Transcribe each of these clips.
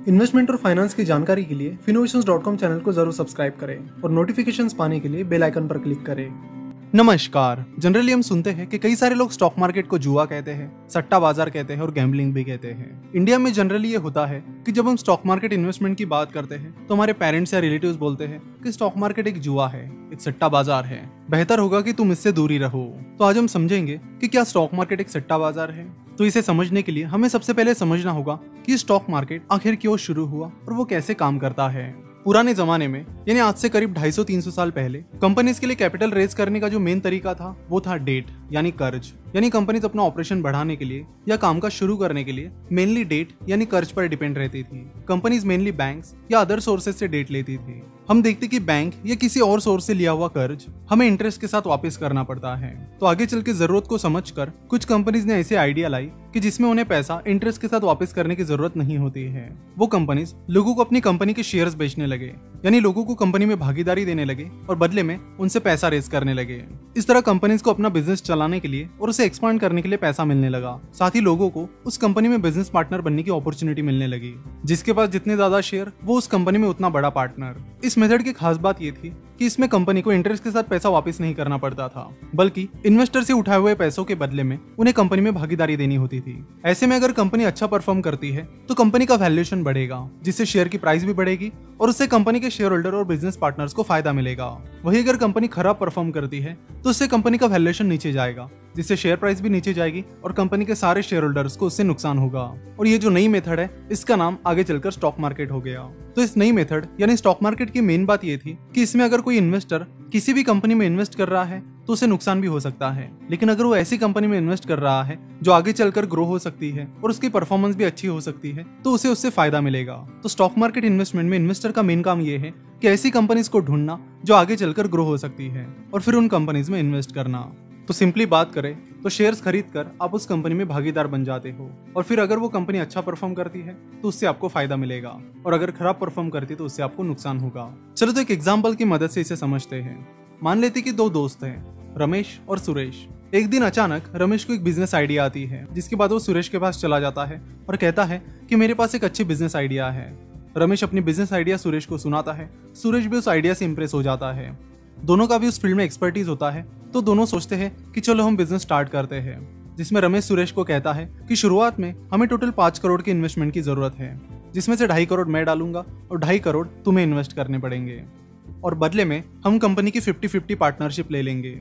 Investment और finance की जानकारी के लिए फिनोवेशन चैनल को ज़रूर सब्सक्राइब करें और नोटिफिकेशन पाने के लिए बेल आइकन पर क्लिक करें। नमस्कार। जनरली हम सुनते हैं कि कई सारे लोग स्टॉक मार्केट को जुआ कहते हैं, सट्टा बाज़ार कहते हैं और गैम्बलिंग भी कहते हैं। इंडिया में जनरली ये होता है कि जब हम स्टॉक मार्केट इन्वेस्टमेंट की बात करते हैं तो हमारे पेरेंट्स या रिलेटिव्स बोलते हैं कि स्टॉक मार्केट एक जुआ है, एक सट्टा बाज़ार है। बेहतर होगा कि तुम इससे दूरी रहो। तो आज हम समझेंगे कि क्या स्टॉक मार्केट एक सट्टा बाज़ार है? तो इसे समझने के लिए हमें सबसे पहले समझना होगा कि स्टॉक मार्केट आखिर क्यों शुरू हुआ और वो कैसे काम करता है। पुराने जमाने में, यानी आज से करीब 250-300 साल पहले कंपनीज़ के लिए कैपिटल रेज करने का जो मेन तरीका था, वो था डेट यानी कर्ज। यानी कंपनीज़ अपना ऑपरेशन बढ़ाने के लिए या काम का शुरू करने के लिए मेनली डेट यानी कर्ज पर डिपेंड रहती थी। कंपनीज़ मेनली बैंक या अदर सोर्सेज से डेट लेती थी। हम देखते कि बैंक या किसी और सोर्स से लिया हुआ कर्ज हमें इंटरेस्ट के साथ वापस करना पड़ता है। तो आगे चल के ज़रूरत को समझकर कुछ कंपनीज़ ने ऐसे आइडिया लाई कि जिसमें उन्हें पैसा इंटरेस्ट के साथ वापस करने की ज़रूरत नहीं होती है। वो कंपनीज़ लोगों को अपनी कंपनी के शेयर्स बेचने लगे, यानी लोगों को कंपनी में भागीदारी देने लगे और बदले में उनसे पैसा रेस करने लगे। इस तरह कंपनीज़ को अपना बिज़नेस चलाने के लिए और उसे एक्सपांड करने के लिए पैसा मिलने लगा। साथ ही लोगों को उस कंपनी में बिज़नेस पार्टनर बनने की अपॉर्चुनिटी मिलने लगी, जिसके पास जितने ज़्यादा शेयर वो उस कंपनी में उतना बड़ा पार्टनर इस मेथड की खास बात ये थी कि इसमें कंपनी को इंटरेस्ट के साथ पैसा वापस नहीं करना पड़ता था, बल्कि इन्वेस्टर से उठाए हुए पैसों के बदले में उन्हें कंपनी में भागीदारी देनी होती थी। ऐसे में अगर कंपनी अच्छा परफॉर्म करती है तो कंपनी का वैल्यूएशन बढ़ेगा, जिससे शेयर की प्राइस भी बढ़ेगी और उससे कंपनी के शेयर होल्डर और बिज़नेस पार्टनर्स को फ़ायदा मिलेगा। वही अगर कंपनी खराब परफॉर्म करती है तो उससे कंपनी का वैल्यूएशन नीचे जाएगा। जिससे शेयर प्राइस भी नीचे जाएगी और कंपनी के सारे शेयर होल्डर्स को उससे नुकसान होगा। और ये जो नई मेथड है, इसका नाम आगे चलकर स्टॉक मार्केट हो गया। तो इस नई मेथड यानी स्टॉक मार्केट की मेन बात ये थी कि इसमें अगर कोई इन्वेस्टर किसी भी कंपनी में इन्वेस्ट कर रहा है तो उसे नुकसान भी हो सकता है। लेकिन अगर वो ऐसी कंपनी में इन्वेस्ट कर रहा है, जो आगे चलकर ग्रो हो सकती है और उसकी परफॉर्मेंस भी अच्छी हो सकती है तो उसे उससे फ़ायदा मिलेगा। तो स्टॉक मार्केट इन्वेस्टमेंट में इन्वेस्टर का मेन काम ये है कि ऐसी कंपनीज़ को ढूंढना, जो आगे चलकर ग्रो हो सकती है और फिर उन कंपनीज़ में इन्वेस्ट करना। तो सिंपली बात करें तो शेयर्स खरीद कर आप उस कंपनी में भागीदार बन जाते हो। और फिर अगर वो कंपनी अच्छा परफॉर्म करती है तो उससे आपको फ़ायदा मिलेगा। और अगर खराब परफॉर्म करती है तो उससे आपको नुकसान होगा। चलो तो एक एग्ज़ाम्पल की मदद से इसे समझते हैं। मान लेते कि दो दोस्त हैं, रमेश और सुरेश। एक दिन अचानक रमेश को एक बिज़नेस आइडिया आती है, जिसके बाद वो सुरेश के पास चला जाता है और कहता है कि मेरे पास एक अच्छी बिज़नेस आइडिया है। रमेश अपनी बिज़नेस आइडिया सुरेश को सुनाता है। सुरेश भी उस आइडिया से इम्प्रेस हो जाता है। दोनों का भी उस फ़ील्ड में एक्सपर्टीज होता है तो दोनों सोचते हैं कि चलो हम बिज़नेस स्टार्ट करते हैं, जिसमें रमेश सुरेश को कहता है कि शुरुआत में हमें टोटल पाँच करोड़ की इन्वेस्टमेंट की ज़रूरत है, जिसमें से ढाई करोड़ मैं डालूँगा और ढाई करोड़ तुम्हें इन्वेस्ट करने पड़ेंगे। और बदले में हम कंपनी की फिफ्टी फिफ्टी पार्टनरशिप ले लेंगे।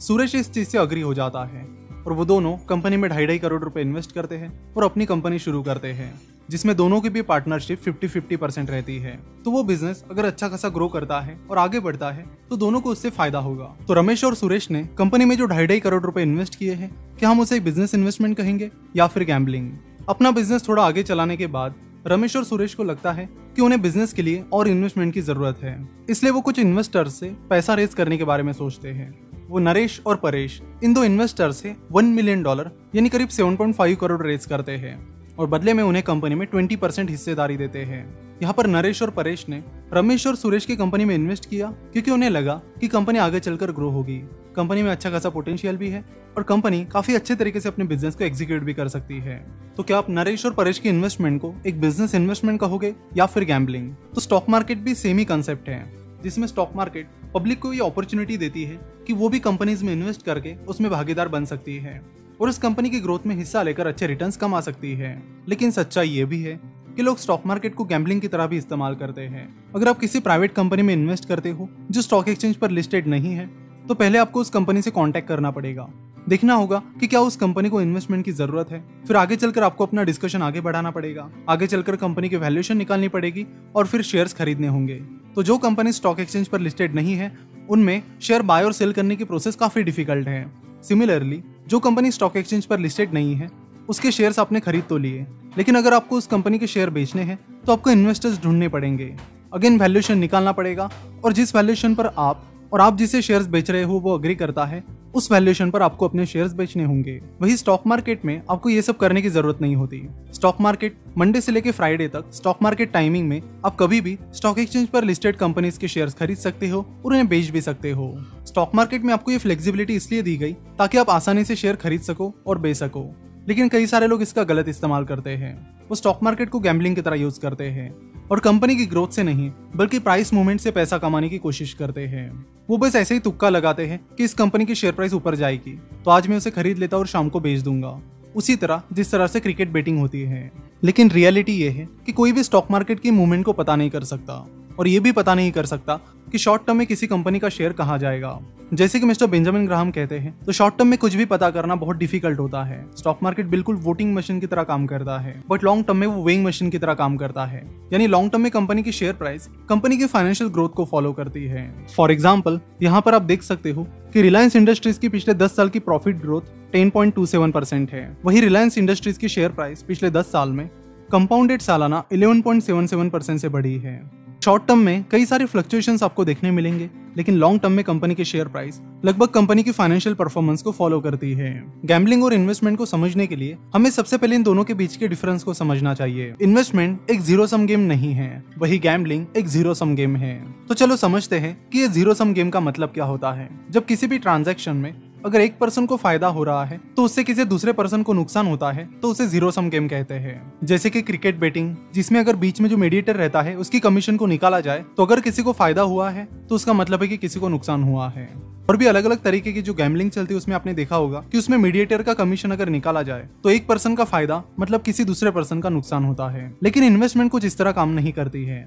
सुरेश इस चीज़ से अग्री हो जाता है और वो दोनों कंपनी में ढाई ढाई करोड़ रुपए इन्वेस्ट करते हैं और अपनी कंपनी शुरू करते हैं। जिसमें दोनों की भी पार्टनरशिप 50-50 परसेंट रहती है। तो वो बिज़नेस अगर अच्छा खासा ग्रो करता है और आगे बढ़ता है तो दोनों को उससे फ़ायदा होगा। तो रमेश और सुरेश ने कंपनी में जो ढाई ढाई करोड़ रुपए इन्वेस्ट किए हैं, क्या हम उसे बिज़नेस इन्वेस्टमेंट कहेंगे या फिर गैम्बलिंग अपना बिज़नेस थोड़ा आगे चलाने के बाद, रमेश और सुरेश को लगता है कि उन्हें बिज़नेस के लिए और इन्वेस्टमेंट की ज़रूरत है। इसलिए वो कुछ इन्वेस्टर्स से पैसा रेज करने के बारे में सोचते हैं। वो नरेश और परेश, इन दो इन्वेस्टर से वन मिलियन डॉलर यानी करीब 7.5 करोड़ रेज करते हैं। और बदले में उन्हें कंपनी में 20 परसेंट हिस्सेदारी देते हैं। यहाँ पर नरेश और परेश ने रमेश और सुरेश की कंपनी में इन्वेस्ट किया क्योंकि उन्हें लगा कि कंपनी आगे चलकर ग्रो होगी। कंपनी में अच्छा खासा पोटेंशियल भी है और कंपनी काफ़ी अच्छे तरीके से अपने बिज़नेस को एग्जीक्यूट भी कर सकती है। तो क्या आप नरेश और परेश की इन्वेस्टमेंट को एक बिज़नेस इन्वेस्टमेंट कहोगे या फिर गैम्बलिंग तो स्टॉक मार्केट भी सेम ही कंसेप्ट है, जिसमें स्टॉक मार्केट पब्लिक को ये अपॉर्चुनिटी देती है कि वो भी कंपनीज़ में इन्वेस्ट करके उसमें भागीदार बन सकती है। और उस कंपनी की ग्रोथ में हिस्सा लेकर अच्छे रिटर्न कमा सकती है। लेकिन सच्चाई ये भी है कि लोग स्टॉक मार्केट को गैम्बलिंग की तरह भी इस्तेमाल करते हैं। अगर आप किसी प्राइवेट कंपनी में इन्वेस्ट करते हो, जो स्टॉक एक्सचेंज पर लिस्टेड नहीं है तो पहले आपको उस कंपनी से कांटेक्ट करना पड़ेगा। देखना होगा कि क्या उस कंपनी को इन्वेस्टमेंट की ज़रूरत है। फिर आगे चलकर आपको अपना डिस्कशन आगे बढ़ाना पड़ेगा। आगे चलकर कंपनी की वैल्यूएशन निकालनी पड़ेगी और फिर शेयर्स खरीदने होंगे। तो जो कंपनी स्टॉक एक्सचेंज पर लिस्टेड नहीं है, उनमें शेयर बाय और सेल करने की प्रोसेस काफ़ी डिफ़िकल्ट है। सिमिलरली जो कंपनी स्टॉक एक्सचेंज पर लिस्टेड नहीं है, उसके शेयर्स आपने खरीद तो लिए। लेकिन अगर आपको उस कंपनी के शेयर बेचने हैं तो आपको इन्वेस्टर्स ढूँढने पड़ेंगे। अगेन वैल्यूशन निकालना पड़ेगा और जिस वैल्यूएशन पर आप और आप जिसे शेयर्स बेच रहे हो, वो अग्री करता है उस वैल्यूएशन पर आपको अपने शेयर्स बेचने होंगे। वही स्टॉक मार्केट में आपको ये सब करने की ज़रूरत नहीं होती। स्टॉक मार्केट मंडे से लेकर फ्राइडे तक स्टॉक मार्केट टाइमिंग में आप कभी भी स्टॉक एक्सचेंज पर लिस्टेड कंपनीज़ के शेयर्स खरीद सकते हो और उन्हें बेच भी सकते हो। स्टॉक मार्केट में आपको ये फ्लेक्सिबिलिटी इसलिए दी गई ताकि आप आसानी से शेयर खरीद सको और बेच सको। लेकिन कई सारे लोग इसका गलत इस्तेमाल करते हैं। वो स्टॉक मार्केट को गैम्बलिंग की तरह यूज़ करते हैं। और कंपनी की ग्रोथ से नहीं, बल्कि प्राइस मूवमेंट से पैसा कमाने की कोशिश करते हैं। वो बस ऐसे ही तुक्का लगाते हैं कि इस कंपनी की शेयर प्राइस ऊपर जाएगी। तो आज मैं उसे खरीद लेता और शाम को बेच दूँगा। उसी तरह, जिस तरह से क्रिकेट बेटिंग होती है। लेकिन रियलिटी ये है कि कोई भी स्टॉक मार्केट की मूवमेंट को पता नहीं कर सकता। और ये भी पता नहीं कर सकता कि शॉर्ट टर्म में किसी कंपनी का शेयर कहाँ जाएगा। जैसे कि मिस्टर बेंजामिन ग्राहम कहते हैं तो शॉर्ट टर्म में कुछ भी पता करना बहुत डिफ़िकल्ट होता है। स्टॉक मार्केट बिल्कुल वोटिंग मशीन की तरह काम करता है बट लॉन्ग टर्म में वो वेइंग मशीन की तरह काम करता है। यानी लॉन्ग टर्म में कंपनी की शेयर प्राइस कंपनी की फाइनेंशियल ग्रोथ को फॉलो करती है। फॉर एग्ज़ाम्पल यहाँ पर आप देख सकते हो कि रिलायंस इंडस्ट्रीज़ की पिछले 10 साल की प्रॉफिट ग्रोथ 10.27 परसेंट है। वही रिलायंस इंडस्ट्रीज़ की शेयर प्राइस पिछले 10 साल में कंपाउंडेड सालाना 11.77 परसेंट से बढ़ी है। शॉर्ट टर्म में कई सारे फ्लक्चुएशंस आपको देखने मिलेंगे, लेकिन लॉन्ग टर्म में कंपनी के शेयर प्राइस लगभग कंपनी की फाइनेंशियल परफॉर्मेंस को फॉलो करती है। गैम्बलिंग और इन्वेस्टमेंट को समझने के लिए हमें सबसे पहले इन दोनों के बीच के डिफरेंस को समझना चाहिए। इन्वेस्टमेंट एक ज़ीरो सम गेम नहीं है, वही गैम्बलिंग एक ज़ीरो सम गेम है। तो चलो समझते हैं कि ये ज़ीरो सम गेम का मतलब क्या होता है। जब किसी भी ट्रांजेक्शन में अगर एक पर्सन को फ़ायदा हो रहा है तो उससे किसी दूसरे पर्सन को नुकसान होता है तो उसे ज़ीरो सम गेम कहते हैं। जैसे कि क्रिकेट बेटिंग जिसमें अगर बीच में जो मीडिएटर रहता है, उसकी कमीशन को निकाला जाए तो अगर किसी को फ़ायदा हुआ है तो उसका मतलब है कि किसी को नुकसान हुआ है। और भी अलग अलग तरीके की जो गैमलिंग चलती है, उसमें आपने देखा होगा कि उसमें मीडिएटर का कमीशन अगर निकाला जाए तो एक पर्सन का फ़ायदा मतलब किसी दूसरे पर्सन का नुकसान होता है। लेकिन इन्वेस्टमेंट कुछ इस तरह काम नहीं करती है।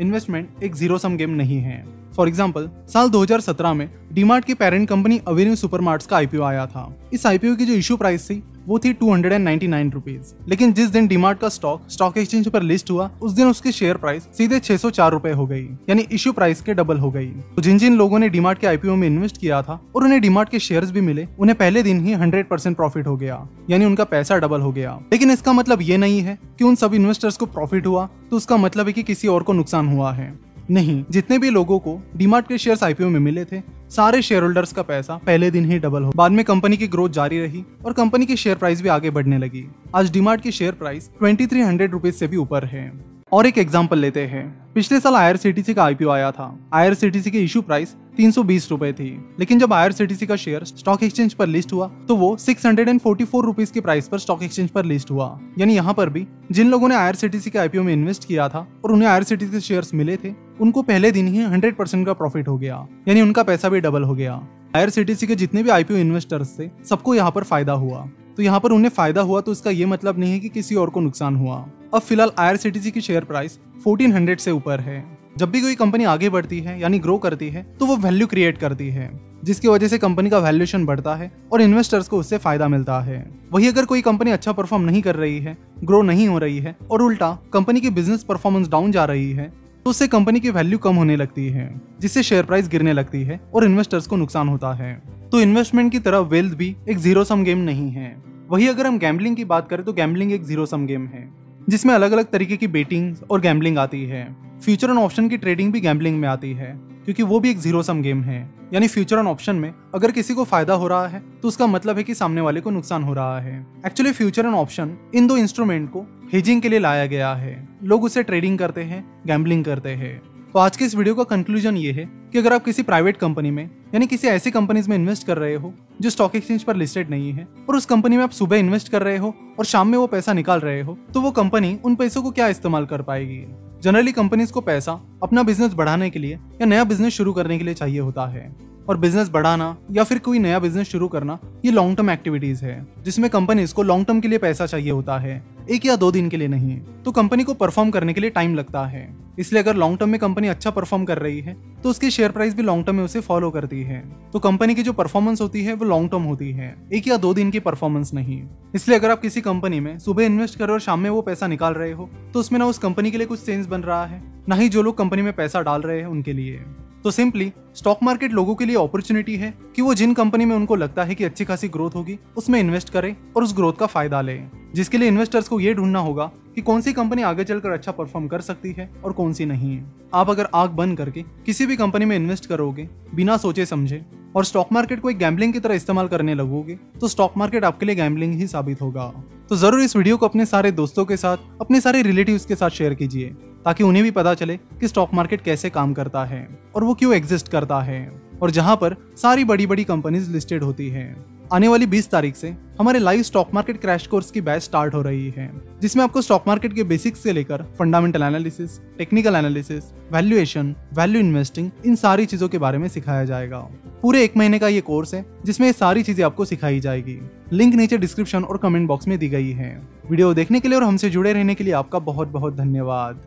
इन्वेस्टमेंट एक ज़ीरो सम गेम नहीं है। फॉर एग्ज़ाम्पल साल 2017 में डीमार्ट की पेरेंट कंपनी अवेन्यू सुपरमार्ट्स का आईपीओ आया था। इस आईपीओ की जो इशू प्राइस थी वो थी two hundred and ninety nine rupees लेकिन जिस दिन डीमार्ट का स्टॉक स्टॉक एक्सचेंज पर लिस्ट हुआ, उस दिन उसकी शेयर प्राइस सीधे छह सौ चार रूपए हो गई, यानी इश्यू प्राइस के डबल हो गई। तो जिन जिन लोगों ने डीमार्ट के आईपीओ में इन्वेस्ट किया था, और उन्हें डीमार्ट के शेयर भी मिले, उन्हें पहले दिन ही हंड्रेड परसेंट प्रॉफिट हो गया, यानी उनका पैसा डबल हो गया। लेकिन इसका मतलब ये नहीं है की उन सब इन्वेस्टर्स को प्रॉफिट हुआ तो उसका मतलब है कि किसी और को नुकसान हुआ है। नहीं, जितने भी लोगों को डीमार्ट के शेयर्स आईपीओ में मिले थे, सारे शेयर होल्डर्स का पैसा पहले दिन ही डबल हो। बाद में कंपनी की ग्रोथ जारी रही और कंपनी की शेयर प्राइस भी आगे बढ़ने लगी। आज डीमार्ट की share price twenty three hundred rupees से भी ऊपर है। और एक एग्ज़ाम्पल लेते हैं। पिछले साल आईआरसीटीसी का आईपीओ आया था। आई के इशू प्राइस तीन सौ बीस रूपए थी। लेकिन जब आईआरसीटीसी का शेयर स्टॉक एक्सचेंज पर लिस्ट हुआ तो वो six hundred and forty four rupees की प्राइस पर स्टॉक एक्सचेंज पर लिस्ट हुआ। यानी यहाँ पर भी, जिन लोगों ने आईआरसीटीसी के आईपीओ में इन्वेस्ट किया था और उन्हें आईआरसीटीसी के शेयर्स मिले थे, उनको पहले दिन ही हंड्रेड परसेंट का प्रॉफिट हो गया। यानी उनका पैसा भी डबल हो गया। आईआरसीटीसी के जितने भी आईपीओ इन्वेस्टर्स थे, सबको यहाँ पर फ़ायदा हुआ। तो यहाँ पर उन्हें फ़ायदा हुआ तो इसका ये मतलब नहीं है कि किसी और को नुकसान हुआ। अब फ़िलहाल आईआरसीटीसी की शेयर प्राइस 1400 से ऊपर है। जब भी कोई कंपनी आगे बढ़ती है, यानी ग्रो करती है तो वो वैल्यू क्रिएट करती है, जिसकी वजह से कंपनी का वैल्यूएशन बढ़ता है और इन्वेस्टर्स को उससे फ़ायदा मिलता है। वही अगर कोई कंपनी अच्छा परफॉर्म नहीं कर रही है ग्रो नहीं हो रही है और उल्टा कंपनी की बिज़नेस परफॉर्मेंस डाउन जा रही है तो उससे कंपनी की वैल्यू कम होने लगती है, जिससे शेयर प्राइस गिरने लगती है और इन्वेस्टर्स को नुकसान होता है। तो इन्वेस्टमेंट की तरह वेल्थ भी एक ज़ीरो सम गेम नहीं है। वही अगर हम गैम्बलिंग की बात करें तो गैम्बलिंग एक ज़ीरो सम गेम है, जिसमें अलग अलग तरीके की बेटिंग और गैम्बलिंग आती है। फ्यूचर एंड ऑप्शन की ट्रेडिंग भी गैम्बलिंग में आती है, क्योंकि वो भी एक ज़ीरो सम गेम है। यानी फ्यूचर एंड ऑप्शन में अगर किसी को फ़ायदा हो रहा है तो उसका मतलब है कि सामने वाले को नुकसान हो रहा है। एक्चुअली फ्यूचर एंड ऑप्शन इन दो इंस्ट्रूमेंट को हेजिंग के लिए लाया गया है। लोग उसे ट्रेडिंग करते हैं गैम्बलिंग करते हैं। तो आज के इस वीडियो का कंक्लूजन ये है कि अगर आप किसी प्राइवेट कंपनी में, यानी किसी ऐसी कंपनीज़ में इन्वेस्ट कर रहे हो, जो स्टॉक एक्सचेंज पर लिस्टेड नहीं है, और उस कंपनी में आप सुबह इन्वेस्ट कर रहे हो, और शाम में वो पैसा निकाल रहे हो तो वो कंपनी उन पैसों को क्या इस्तेमाल कर पाएगी? जनरली कंपनीज़ को पैसा अपना बिज़नेस बढ़ाने के लिए या नया बिज़नेस शुरू करने के लिए चाहिए होता है। और बिज़नेस बढ़ाना या फिर कोई नया बिज़नेस शुरू करना, ये लॉन्ग टर्म एक्टिविटीज़ है, जिसमें कंपनीज़ को लॉन्ग टर्म के लिए पैसा चाहिए होता है, एक या दो दिन के लिए नहीं तो कंपनी को परफॉर्म करने के लिए टाइम लगता है। इसलिए अगर लॉन्ग टर्म में कंपनी अच्छा परफॉर्म कर रही है तो उसकी शेयर प्राइस भी लॉन्ग टर्म में उसे फॉलो करती है। तो कंपनी की जो परफॉर्मेंस होती है, वो लॉन्ग टर्म होती है, एक या दो दिन की परफॉर्मेंस नहीं। इसलिए अगर आप किसी कंपनी में सुबह इन्वेस्ट कर और शाम में वो पैसा निकाल रहे हो तो उसमें ना उस कंपनी के लिए कुछ सेंस बन रहा है, ना ही जो लोग कंपनी में पैसा डाल रहे हैं उनके लिए। तो सिंपली स्टॉक मार्केट लोगों के लिए अपॉर्चुनिटी है कि वो जिन कंपनी में उनको लगता है कि अच्छी खासी ग्रोथ होगी, उसमें इन्वेस्ट करें और उस ग्रोथ का फ़ायदा लें। जिसके लिए इन्वेस्टर्स को ये ढूंढना होगा कि कौन सी कंपनी आगे चलकर अच्छा परफॉर्म कर सकती है और कौन सी नहीं है। आप अगर आग बंद करके किसी भी कंपनी में इन्वेस्ट करोगे, बिना सोचे समझे, और स्टॉक मार्केट को एक गैम्बलिंग की तरह इस्तेमाल करने लगोगे तो स्टॉक मार्केट आपके लिए गैम्बलिंग ही साबित होगा। तो ज़रूर इस वीडियो को अपने सारे दोस्तों के साथ, अपने सारे रिलेटिव के साथ शेयर कीजिए। ताकि उन्हें भी पता चले कि स्टॉक मार्केट कैसे काम करता है और वो क्यों एग्जिस्ट करता है। और जहाँ पर सारी बड़ी बड़ी कंपनीज़ लिस्टेड होती है। आने वाली 20 तारीख से हमारे live stock market crash course की बैच स्टार्ट हो रही है, जिसमें आपको स्टॉक मार्केट के बेसिक्स से लेकर fundamental analysis technical analysis valuation value investing इन सारी चीज़ों के बारे में सिखाया जाएगा। पूरे एक महीने का ये कोर्स है, जिसमें ये सारी चीज़ें आपको सिखाई जाएगी। लिंक नीचे डिस्क्रिप्शन और कमेंट बॉक्स में दी गई है। वीडियो देखने के लिए और हमसे जुड़े रहने के लिए आपका बहुत बहुत धन्यवाद।